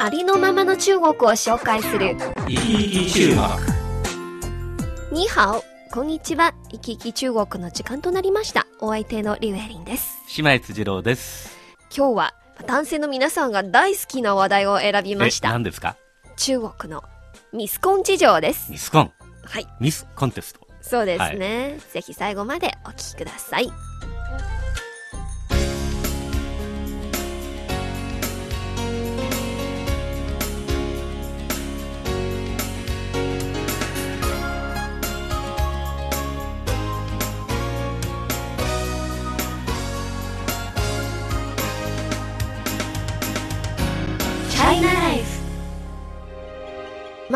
ありのままの中国を紹介する。生き生き中国。にハオこんにちは。生き生き中国の時間となりました。お相手のリュウエリンです。姉妹辻郎です。今日は男性の皆さんが大好きな話題を選びましえ、た何ですか？中国のミスコン事情です。ミスコン。はい。ミスコンテスト。そうですね、ぜひ最後までお聞きください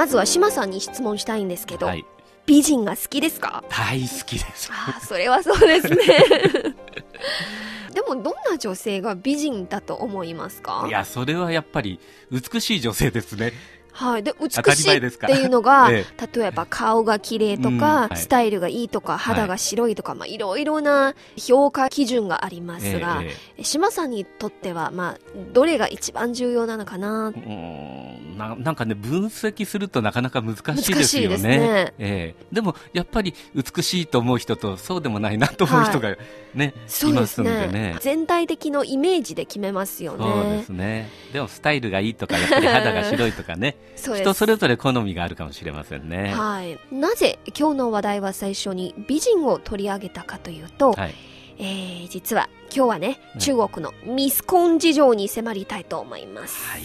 まずは島さんに質問したいんですけど、はい。美人が好きですか？大好きです。ああ、それはそうですね。でも、どんな女性が美人だと思いますか？いや、それはやっぱり美しい女性ですね。はい。で、美しいっていうのが、え例えば顔が綺麗とうんか、はい。スタイルがいいとか、肌が白いとか、まあ、いろいろな評価基準がありますが、ええ島さんにとっては、まあ、どれが一番重要なのかな？うーんななんかね、分析するとなかなか難しいですよ難しいですね。ねええ。でも、やっぱり美しいと思う人と、そうでもないなと思う人がね、そういますですね。ね。全体的のイメージで決めますよね。そうですね。でも、スタイルがいいとか、やっぱり肌が白いとかね、人それぞれ好みがあるかもしれませんね。はい。なぜ今日の話題は最初に美人を取り上げたかというと、はい。えー、実は今日はね、うん中国のミスコン事情に迫りたいと思います。はい。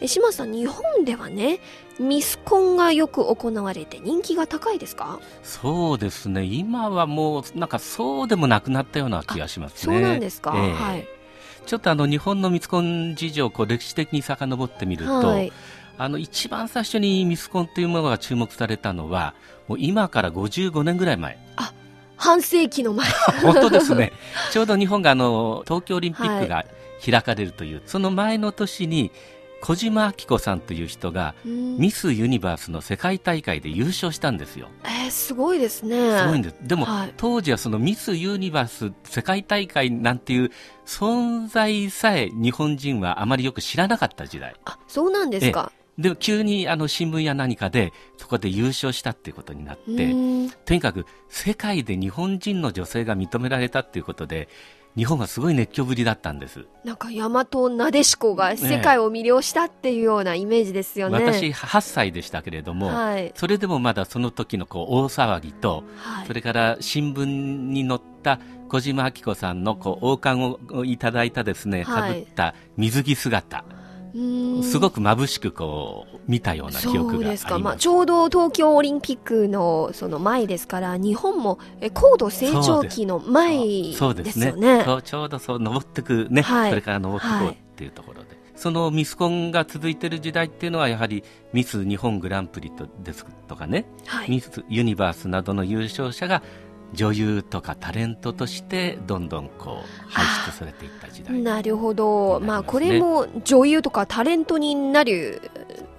え島さん、日本ではね、ミスコンがよく行われて人気が高いですか？そうですね、今はもう、なんかそうでもなくなったような気がしますね。そうなんですか、ええはい。ちょっとあの日本のミスコン事情をこう歴史的に遡ってみると、はい。あの一番最初にミスコンというものが注目されたのは、もう今から55年ぐらい前。半世紀の前。本当ですね。ちょうど日本があの東京オリンピックが開かれるという、その前の年に小島明子さんという人がうんミスユニバースの世界大会で優勝したんですよ。えー、すごいですね。すごいんです。でも、はい当時はそのミスユニバース世界大会なんていう存在さえ日本人はあまりよく知らなかった時代。あ、そうなんですか。でも急にあの新聞や何かでそこで優勝したっていうことになって、うんとにかく世界で日本人の女性が認められたっていうことで、日本はすごい熱狂ぶりだったんです。なんか大和なでしこが世界を魅了したっていうようなイメージですよね。私8歳でしたけれども、はい。それでもまだその時のこう大騒ぎと、はいそれから新聞に載った小島明子さんのこう王冠をいただいたですね、かはいぶった水着姿、うんすごく眩しくこう見たような記憶があります。ですか、まあ、ちょうど東京オリンピックのその前ですから日本もえ高度成長期の前そうでですすね。よね。そうちょうどそう登ってくね、はい。それから登ってこうっていうところで、そのミスコンが続いてる時代っていうのはやはりミス日本グランプリとですとかね、はい。ミスユニバースなどの優勝者が女優とかタレントとしてどんどんこう輩出されていった時代。なるほど、まあ、これも女優とかタレントになる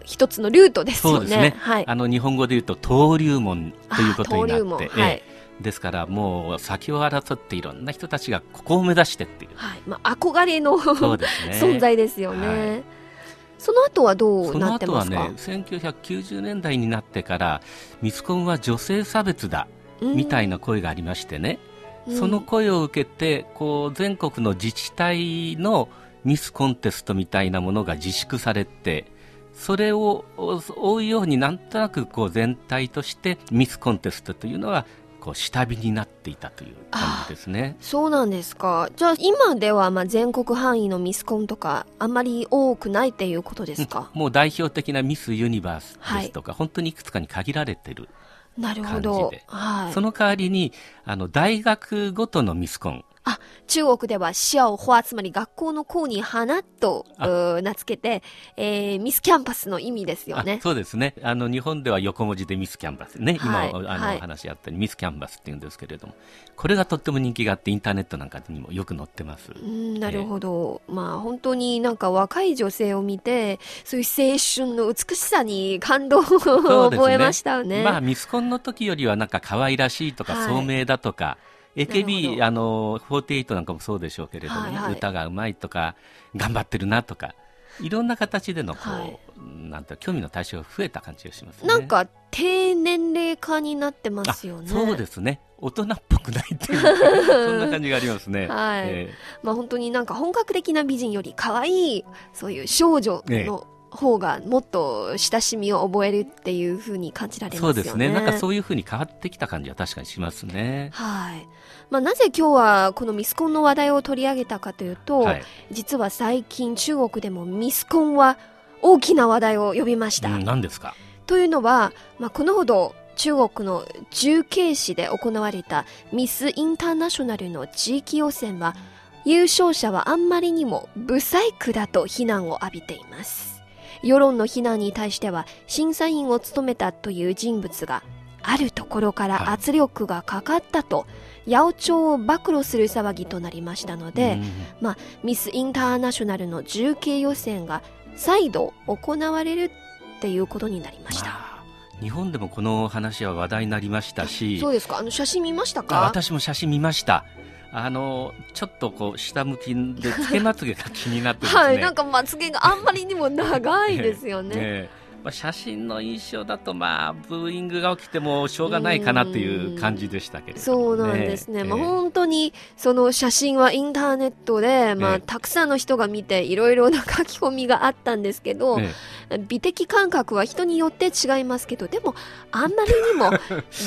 一つのルートですよね。そうですね、はい、あの日本語で言うと登竜門ということになあって、はい。ええですからもう先を争っていろんな人たちがここを目指してっていう。はい。まあ、憧れのね。存在ですよね。はい。その後はどそうのなって後はますかね1990年代になってからミスコンは女性差別だ。うんみたいな声がありましてね、うんその声を受けてこう全国の自治体のミスコンテストみたいなものが自粛されてそれを追うようになんとなくこう全体としてミスコンテストというのはこう下火になっていたという感じですね。そうなんですか。じゃあ今ではまあ全国範囲のミスコンとかあんまり多くないっていうことですか？もう代表的なミスユニバースですとか、本当にいくつかに限られてるなるほ感ど。はい。その代わりにあの大学ごとのミスコン中国ではシアオホア、つまり学校の校に花と名付けて、えーミスキャンパスの意味ですよあね。そうですね。あの日本では横文字でミスキャンバスね、はい。今あの、はい。話あったようにミスキャンバスって言うんですけれども。これがとっても人気があってインターネットなんかにもよく載ってます。うんなるほど。まあ本当になんか若い女性を見て、そういう青春の美しさに感動を 覚えましたよね。まあミスコンの時よりはなんか可愛らしいとか、はい。聡明だとかなるほ AKB ど。あの48なんかもそうでしょうけれどもね、はいはい。歌がうまいとか頑張ってるなとかいろんな形でのこう、はい。なんて興味の対象が増えた感じがしますね。なんか低年齢化になってますよね。そうですね。大人っぽくないっていうか そんな感じがありますね。はい。えまあ本当になんか本格的な美人より可愛いそういう少女の方がもっと親しみを覚えるっていう風に感じらえれますよね。そうですねなんかそういうふうに変わってきた感じは確かにしますね。はい。まあなぜ今日はこのミスコンの話題を取り上げたかというと、はい実は最近中国でもミスコンは大きな話題を呼びました。うん、何ですか？というのは、まあ、このほど中国の重慶市で行われたミスインターナショナルの地域予選は優勝者はあんまりにもブサイクだと非難を浴びています世論の非難に対しては審査員を務めたという人物があるところから圧力がかかったと、八百長を暴露する騒ぎとなりましたので、うんミスインターナショナルの重慶予選が再度行われるっていうことになりました。まあ日本でもこの話は話題になりましたしそうですか？あの写真見ましたあか私も写真見ましたあのちょっとこう下向きでつけまつげが気になってですね。はいなんかまつげがあんまりにも長いですよね。ええまあ、写真の印象だと、まあ、ブーイングが起きてもしょうがないかなという感じでしたけれども、そうなんですね、まあ、ええ本当にその写真はインターネットで、まあ、ええ。たくさんの人が見ていろいろな書き込みがあったんですけど、え美的感覚は人によって違いますけどでもあんまりにも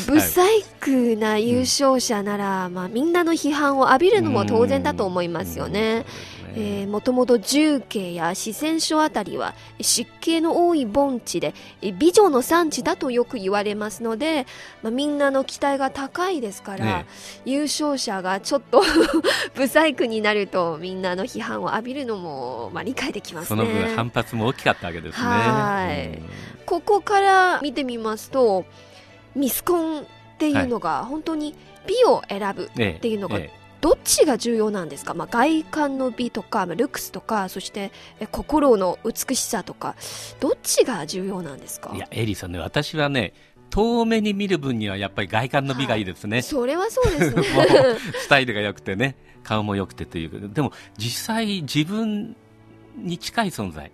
ブサイクな優勝者なら、まあ、みんなの批判を浴びるのも当然だと思いますよね。えー、もともと重慶や四川省あたりは湿気の多い盆地でえー美女の産地だとよく言われますので、まあ、みんなの期待が高いですから、ね優勝者がちょっとブサイクになるとみんなの批判を浴びるのも、まあ、理解できますその分ね反発も大きかったわけですね。はい。うん。ここから見てみますとミスコンっていうのが本当に美を選ぶええっていうのがええどっちが重要なんですか、まあ、外観の美とか、まあ、ルックスとかそしてえ心の美しさとかどっちが重要なんですか？いや、エリーさんね、私はね、遠目に見る分にはやっぱり外観の美がいいですね。それはそうですね スタイルが良くてね、顔も良くてという。でも、実際自分に近い存在。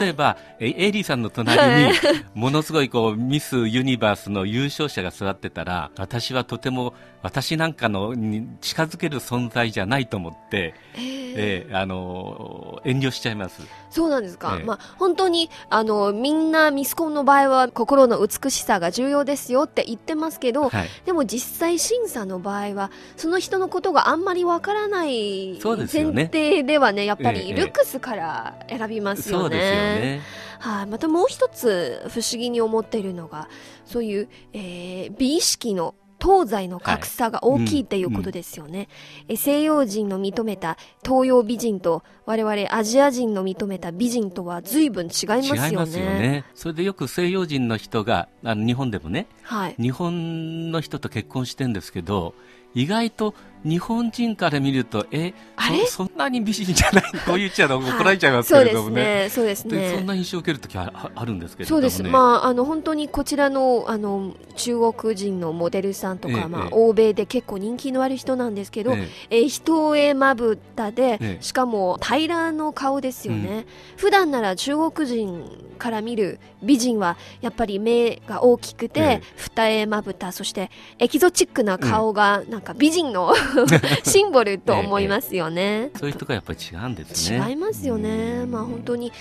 例えば、えエイリーさんの隣に、ものすごいこう、ミスユニバースの優勝者が座ってたら、私はとても、私なんかのに近づける存在じゃないと思って、えー。ええあの遠慮しちゃいます。そうなんですか、ええ。まあ、本当にあのみんなミスコンの場合は心の美しさが重要ですよって言ってますけど、はい。でも実際審査の場合はその人のことがあんまりわからないそうですよ前ね提ではねやっぱええりルックスから選びますよね。そうです。よね。はい、またもう一つ不思議に思っているのがそういう、えー美意識の東西の格差が大きいっていうことですよね、え西洋人の認めた東洋美人と我々アジア人の認めた美人とは随分違いますよね。違いますよね。それでよく西洋人の人が、あの日本でもね、はい。日本の人と結婚してんですけど、意外と日本人から見ると、え、あれ？そそんなに美人じゃない、こう言っちゃうの怒られちゃいますけそうですれどもね。ね。そうですでそんね。な印象を受けるときはああるんですけれどもね。そうです。まあ、あの、本当にこちらの、あの、中国人のモデルさんとか、ええまあ、ええ欧米で結構人気のある人なんですけど、ええー人へまぶたで、ええしかも平らの顔ですよね、普段なら中国人から見る美人はやっぱり目が大きくて、ええ二重まぶたそしてエキゾチックな顔がなんか美人の シンボルと思いますよね、そういうとこはやっぱり違うんですね。違いますよね、まあ本当に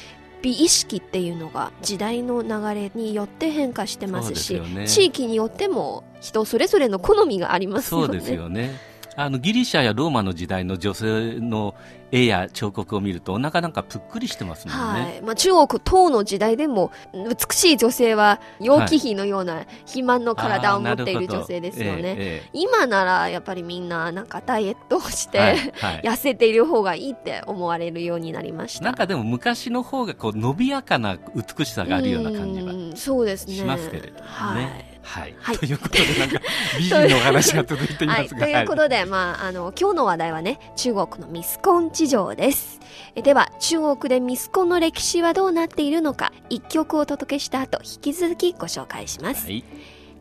美意識っていうのが時代の流れによって変化してますしね。地域によっても人それぞれの好みがありますよね。そうですよね。あのギリシャやローマの時代の女性の絵や彫刻を見るとお腹なんかぷっくりしてますもんね。はい。まあ、中国唐の時代でも、美しい女性は、楊貴妃のような肥満の体を持っている女性ですよね。ええ今なら、やっぱりみんな、なんかダイエットをして、ええはいはい痩せている方がいいって思われるようになりました。なんかでも昔の方がこう伸びやかな美しさがあるような感じはうんそうですね。しますけれどもね。はい。はい。はいということで、なんか、美人のお話が続いていはい、ますが。ということで、まあ、あの今日の話題はね中国のミスコン事情ですえでは中国でミスコンの歴史はどうなっているのか一曲をお届けした後引き続きご紹介します、はい。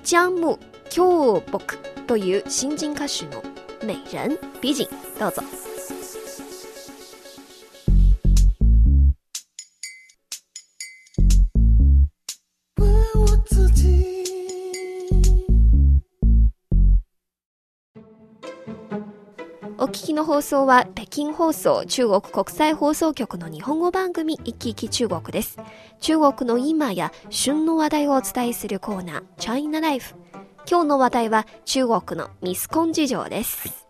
ジャンム・キョウボクという新人歌手の美人美人どうぞ放送は北京放送中国国際放送局の日本語番組一気一気中国です。中国の今や旬の話題をお伝えするコーナーチャイナライフ。今日の話題は中国のミスコン事情です。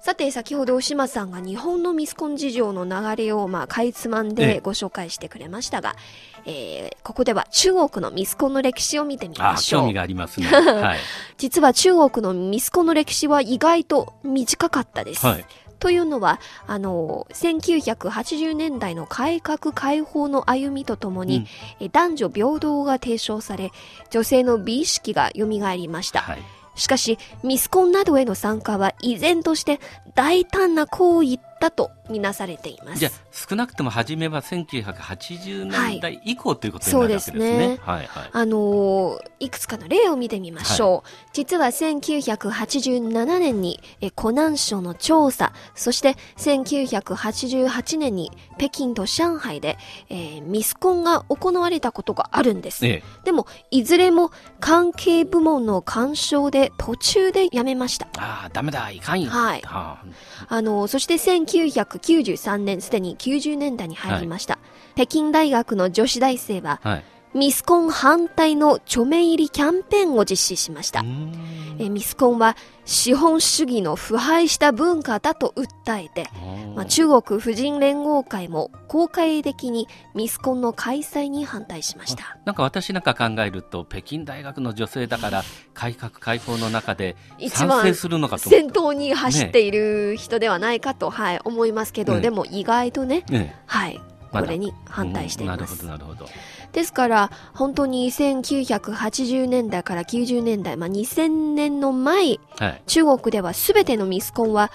さて、先ほど島さんが日本のミスコン事情の流れをまあかいつまんええでご紹介してくれましたが、えーここでは中国のミスコンの歴史を見てみあましょう。興味がありますね。はい。実は中国のミスコンの歴史は意外と短かったです。はい。というのは、あの、1980年代の改革開放の歩みとともに、うんえ男女平等が提唱され、女性の美意識が蘇りました。はい。しかし、ミスコンなどへの参加は依然として大胆な行為だとみなされています。じゃあ、少なくとも初めは1980年代以降ということになるわけですすね。ね。はいはい。あのーいくつかの例を見てみましょう。実は1987年にえ湖南省の調査、そして1988年に北京と上海で、えーミスコンが行われたことがあるんです。ええ。でも、いずれも関係部門の干渉で途中でやめました。ああ、ダメだ、いかんよ。はいああの、そして1993年、すでに90年代に入りました。北京大学の女子大生は、あはい。ミスコン反対の著名入りキャンペーンを実施しました。えミスコンは資本主義の腐敗した文化だと訴えて、まあ、中国婦人連合会も公開的にミスコンの開催に反対しました。なんか私なんか考えると、北京大学の女性だから、改革開放の中で一番賛成するのかと。先頭に走っている人ではないかと、はい、思いますけど、うんでも意外とね、た。ねはい、これに反対しています。うんなるほど、なるほど。ですから、本当に1980年代から90年代、まあ、2000年の前、はい。中国では全てのミスコンは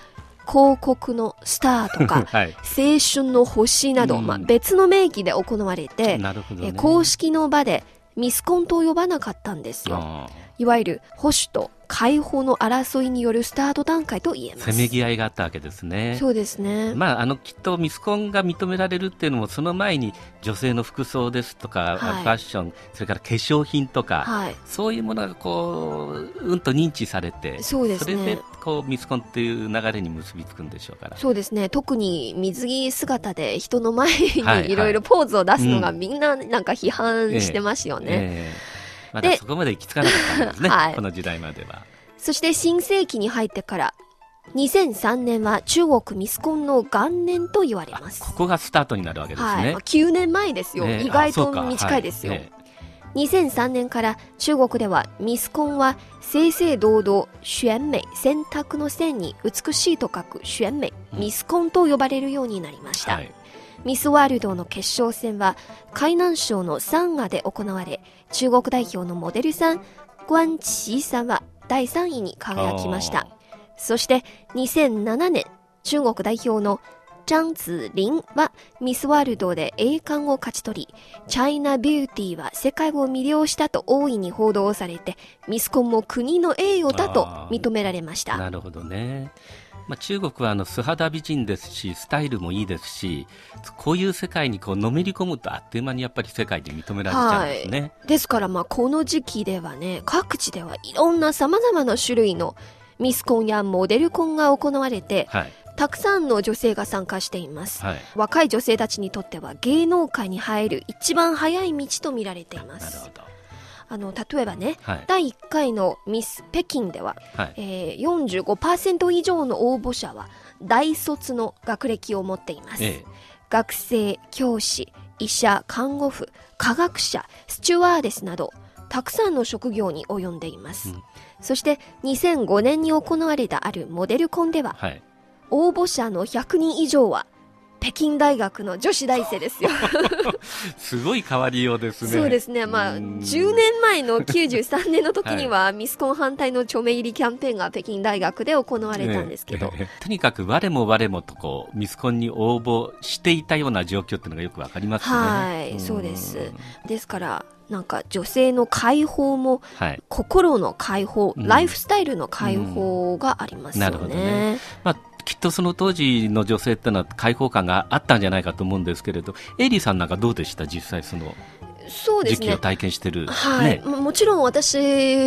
広告のスターとか はい。青春の星など、うんまあ、別の名義で行われて、ね。え公式の場でミスコンと呼ばなかったんですよ。あいわゆる保守と解放の争いによるスタート段階と言えーます。せめぎ合いがあったわけですね。そうですね。まあ、あのきっとミスコンが認められるっていうのもその前に女性の服装ですとか、はいファッションそれから化粧品とか、はい。そういうものがこううんと認知されてそうですねれでこうミスコンっていう流れに結びつくんでしょうからそうですね。特に水着姿で人の前はいにいろいろポーズを出すのがうんみんななんか批判してますよね。ええまだでそこまで行き着かなかったんですね、はいこの時代までは。そして新世紀に入ってから2003年は中国ミスコンの元年と言われあます。ここがスタートになるわけですはい、ね。まあ9年前ですよ。ね意外と短いですよ。はいえ2003年から中国ではミスコンは正々堂々選美選択の線に美しいと書く選美うんミスコンと呼ばれるようになりました、えはいミスワールドの決勝戦は海南省の三河で行われ中国代表のモデルさんグアン・チーさんは第3位に輝きましたそして2007年中国代表の張子林はミスワールドで栄冠を勝ち取り、チャイナビューティーは世界を魅了したと大いに報道されて、ミスコンも国の栄誉だと認められました。なるほどね。まあ、中国はあの素肌美人ですし、スタイルもいいですし、こういう世界にこうのめり込むとあっという間にやっぱり世界で認められちゃうんですね。ですからまあこの時期ではね、各地ではいろんな様々な種類のミスコンやモデルコンが行われて、はい。たくさんの女性が参加しています。はい。若い女性たちにとっては芸能界に入る一番早い道と見られていまなるほす。ど。あの例えばね、はい。第1回のミス北京では、はい。えー、45%以上の応募者は大卒の学歴を持っています、ええ。学生教師医者看護婦科学者スチュワーデスなどたくさんの職業に及んでいます、うん。そして2005年に行われたあるモデルコンでははい。応募者の100人以上は北京大学の女子大生ですよ。すごい変わりようですね。そうですね、まあ、うん。10年前の93年の時には、ミスコン反対の著名入りキャンペーンが北京大学で行われたんですけど、とにかく我も我もとこうミスコンに応募していたような状況っていうのがよくわかりますね。はいん。そうです。ですから、なんか女性の解放も、はい。心の解放、うん。ライフスタイルの解放がありますよなるほどね。ね。まあきっとその当時の女性ってのは開放感があったんじゃないかと思うんですけれど、エイリーさんなんかどうでした？実際そのそうですね。時期を体験してる。はい、ね。ももちろん私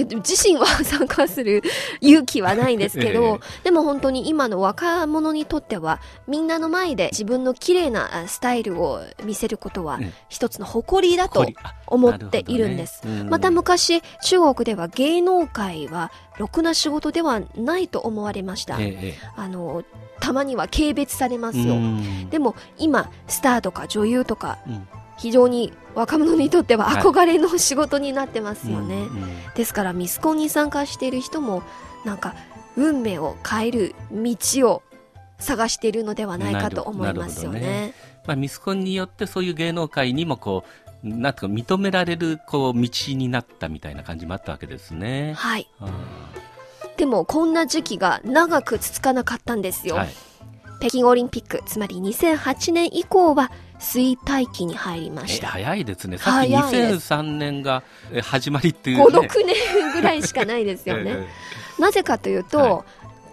自身は参加する勇気はないんですけど、でも本当に今の若者にとってはみんなの前で自分の綺麗なあスタイルを見せることはうん一つの誇りだと思っているんです。ねまた昔中国では芸能界はろくな仕事ではないと思われました。えええあのたまには軽蔑されまえすよ。うんでも今スターとか女優とかうん非常に若者にとってははい憧れの仕事になってますよね。うんうんですからミスコンに参加している人もなんか運命を変える道を探しているのではないかと思いますよなるなるほどね。まあ、ミスコンによってそういう芸能界にもこうなんか認められるこう道になったみたいな感じもあったわけですね。はい。あでもこんな時期が長く続かなかったんですよ。ーはい、北京オリンピック、つまり2008年以降は衰退期に入りまえした。早いですね。さっき早いです2003年がえ始まりっていう、ね。5、6年ぐらいしかないですよね。えなぜかというと、は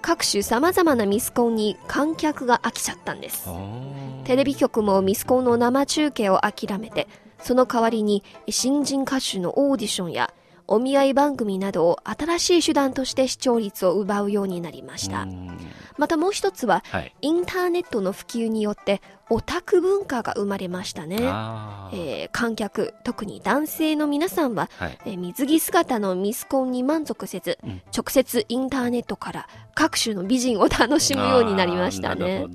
各種様々なミスコンに観客が飽きちゃったんですテレビ局もミスコンの生中継を諦めて、その代わりに新人歌手のオーディションやお見合い番組などを新しい手段として視聴率を奪うようになりました。うんまたもう一つは、はい。インターネットの普及によってオタク文化が生まれましたね。えー観客、特に男性の皆さんは、はい。えー水着姿のミスコンに満足せず、うん直接インターネットから各種の美人を楽しむようになりましたね。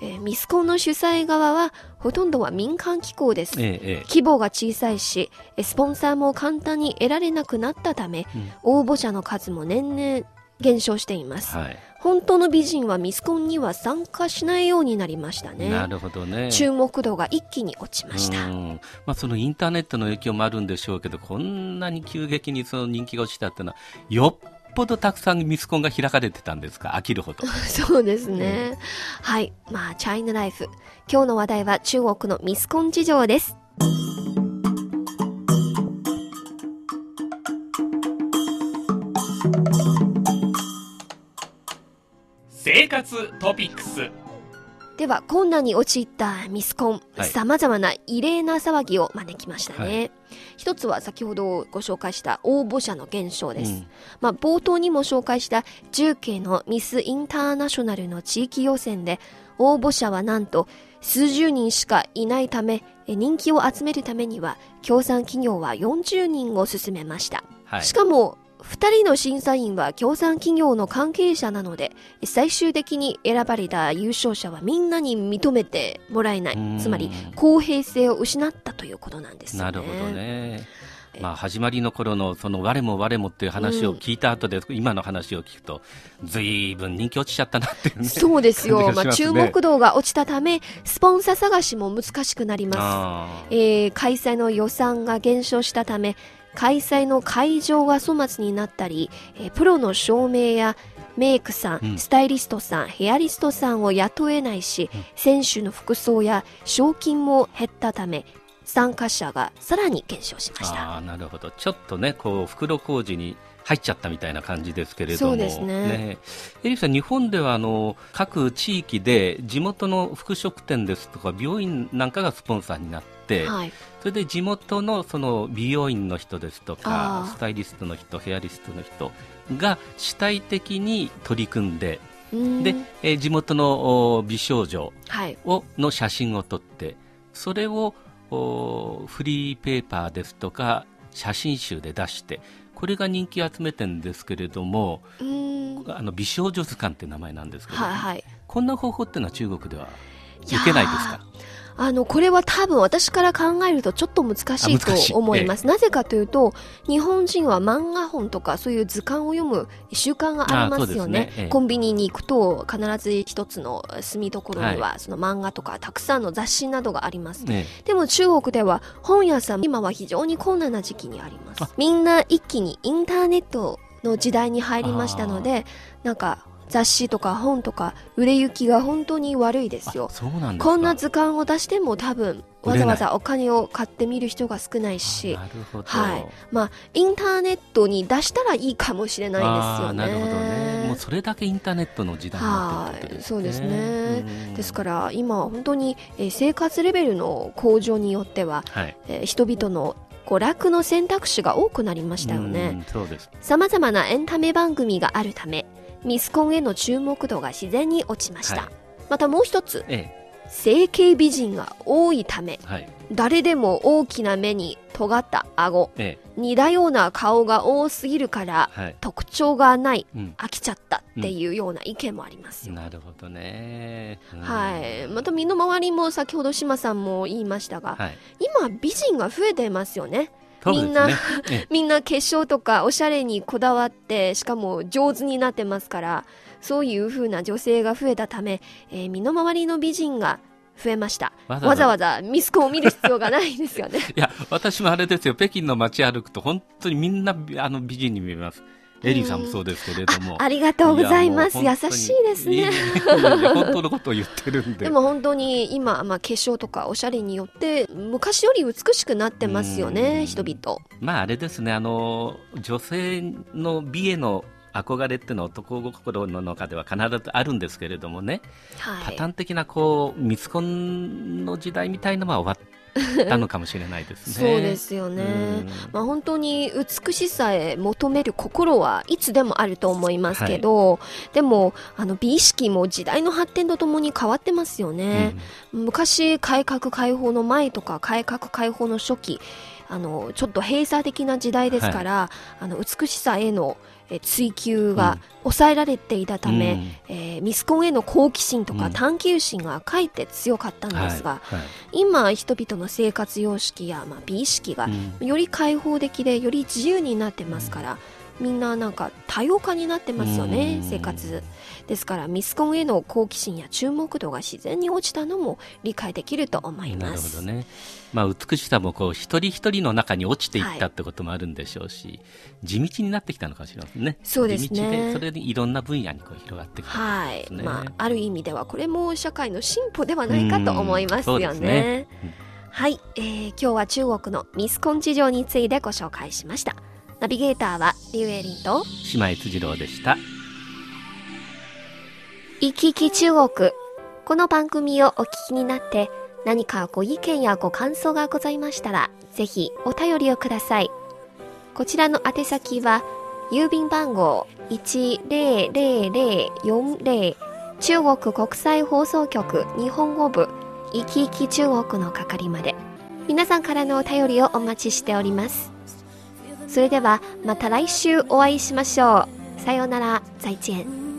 えーミスコンの主催側はほとんどは民間機構です。ええええ規模が小さいし、えースポンサーも簡単に得られなくなったため、うん応募者の数も年々減少しています。はい。本当の美人はミスコンには参加しないようになりましたね。なるほどね。注目度が一気に落ちました。うんまあ、そのインターネットの影響もあるんでしょうけど、こんなに急激にその人気が落ちたっていうのは、よっぽどたくさんミスコンが開かれてたんですか、飽きるほど。そうですね。はい。まあ、チャイナライフ。今日の話題は中国のミスコン事情です。生活トピックスでは、困難に陥ったミスコン、はい様々な異例な騒ぎを招きましたね。一つは先ほどご紹介した応募者の減少です。うんまあ、冒頭にも紹介した重慶のミスインターナショナルの地域予選で、応募者はなんと数十人しかいないため、え人気を集めるためには、協賛企業は40人を進めました。はいしかも、二人の審査員は協賛企業の関係者なので、最終的に選ばれた優勝者はみんなに認めてもらえなうんい。つまり、公平性を失ったということなんですよね。なるほどね。まあ、始まりの頃のその我も我もっていう話を聞いた後で、今の話を聞くと、ずいぶん人気落ちちゃったなっていうね。そうですよ。まあ、感じがしますね注目度が落ちたため、スポンサー探しも難しくなります。あえー開催の予算が減少したため、開催の会場が粗末になったり、えープロの照明やメイクさん、うんスタイリストさん、ヘアリストさんを雇えないし、選手の服装や賞金も減ったため、参加者がさらに減少しました。あーなるほど。ちょっとね、こう、袋小路に入っちゃったみたいな感じですけれども。そうですねエリーさん、日本ではあの各地域で地元の服飾店ですとか病院なんかがスポンサーになって、はい。それで地元のその美容院の人ですとかスタイリストの人ヘアリストの人が主体的に取り組んで、で、えー地元のお美少女はい。をの写真を撮ってそれをおフリーペーパーですとか写真集で出してこれが人気を集めてるんですけれどもあの美少女図鑑って名前なんですけれども、はいはい。こんな方法っていうのは中国では受けないですか？あの、これは多分私から考えるとちょっと難しいと思います。なぜかというと、日本人は漫画本とかそういう図鑑を読む習慣がありますよね。ねええコンビニに行くと必ず一つの住み所には、はその漫画とかたくさんの雑誌などがあります。ねでも中国では本屋さん今は非常に困難な時期にありますあ。みんな一気にインターネットの時代に入りましたので、なんか雑誌とか本とか売れ行きが本当に悪いですよ。あ。そうなんですか。こんな図鑑を出しても多分わざわざお金を買ってみる人が少ないし。な、るほど、はい。まあ、インターネットに出したらいいかもしれないですよね。あーなるほどね。もうそれだけインターネットの時代になってるってことですね。はい。そうですね。うん。ですから今は本当に、えー生活レベルの向上によっては、はい。えー人々の娯楽の選択肢が多くなりましたようね。んそうです。様々なエンタメ番組があるため、ミスコンへの注目度が自然に落ちました。はい。またもう一つ、え整形美人が多いため、えはい。誰でも大きな目に尖った顎、え似たような顔が多すぎるからえはい。特徴がない、うん。飽きちゃったっていうような意見もありますよ。なるほどね、うん。はい。また身の回りも先ほど島さんも言いましたが、はい。今美人が増えてますよね。みんな ええ。みんな化粧とかおしゃれにこだわって、しかも上手になってますから、そういう風な女性が増えたため、えー身の回りの美人が増えました。わざわざ。ミスコンを見る必要がないんですよね。いや私もあれですよ。北京の街歩くと本当にみんなびあの美人に見えますエリーさんもそうですけれども。ありがとうございます。優しいですね。本当のことを言ってるんで。でも本当に今、まあ、化粧とかおしゃれによって昔より美しくなってますようねん。人々。まああれですね。あの女性の美への憧れっていうのは男心の中では必ずあるんですけれどもね、はい。パターン的なこうミスコンの時代みたいのは終わったのかもしれないですね。そうですよね。うん。まあ、本当に美しさへ求める心はいつでもあると思いますけど、でもあの美意識も時代の発展とともに変わってますよね、昔改革開放の前とか改革開放の初期あのちょっと閉鎖的な時代ですから、あの美しさへのえ追求が抑えられていたため、うん。えーミスコンへの好奇心とかうん。探求心がかえって強かったんですが、はいはい。今人々の生活様式や、まあ、美意識がうん。より開放的でより自由になってますから、みんななんか多様化になってますよね、うん。生活。ですからミスコンへの好奇心や注目度が自然に落ちたのも理解できると思いなます。るほどね、まあ、美しさもこう一人一人の中に落ちていったってこともあるんでしょうし、地道になってきたのかもしれませんね。そうですね。地道でそれにいろんな分野にこう広がってきたはい、ですね。まあ、ある意味ではこれも社会の進歩ではないかと思いますよね。はい、えー今日は中国のミスコン事情についてご紹介しました。ナビゲーターはリュウエリンと。姉妹辻郎でした。行き来中国。この番組をお聞きになって何かご意見やご感想がございましたらぜひお便りをください。こちらの宛先は郵便番号100040中国国際放送局日本語部行き来中国の係まで。皆さんからのお便りをお待ちしております。それではまた来週お会いしましょう。さようなら。再见。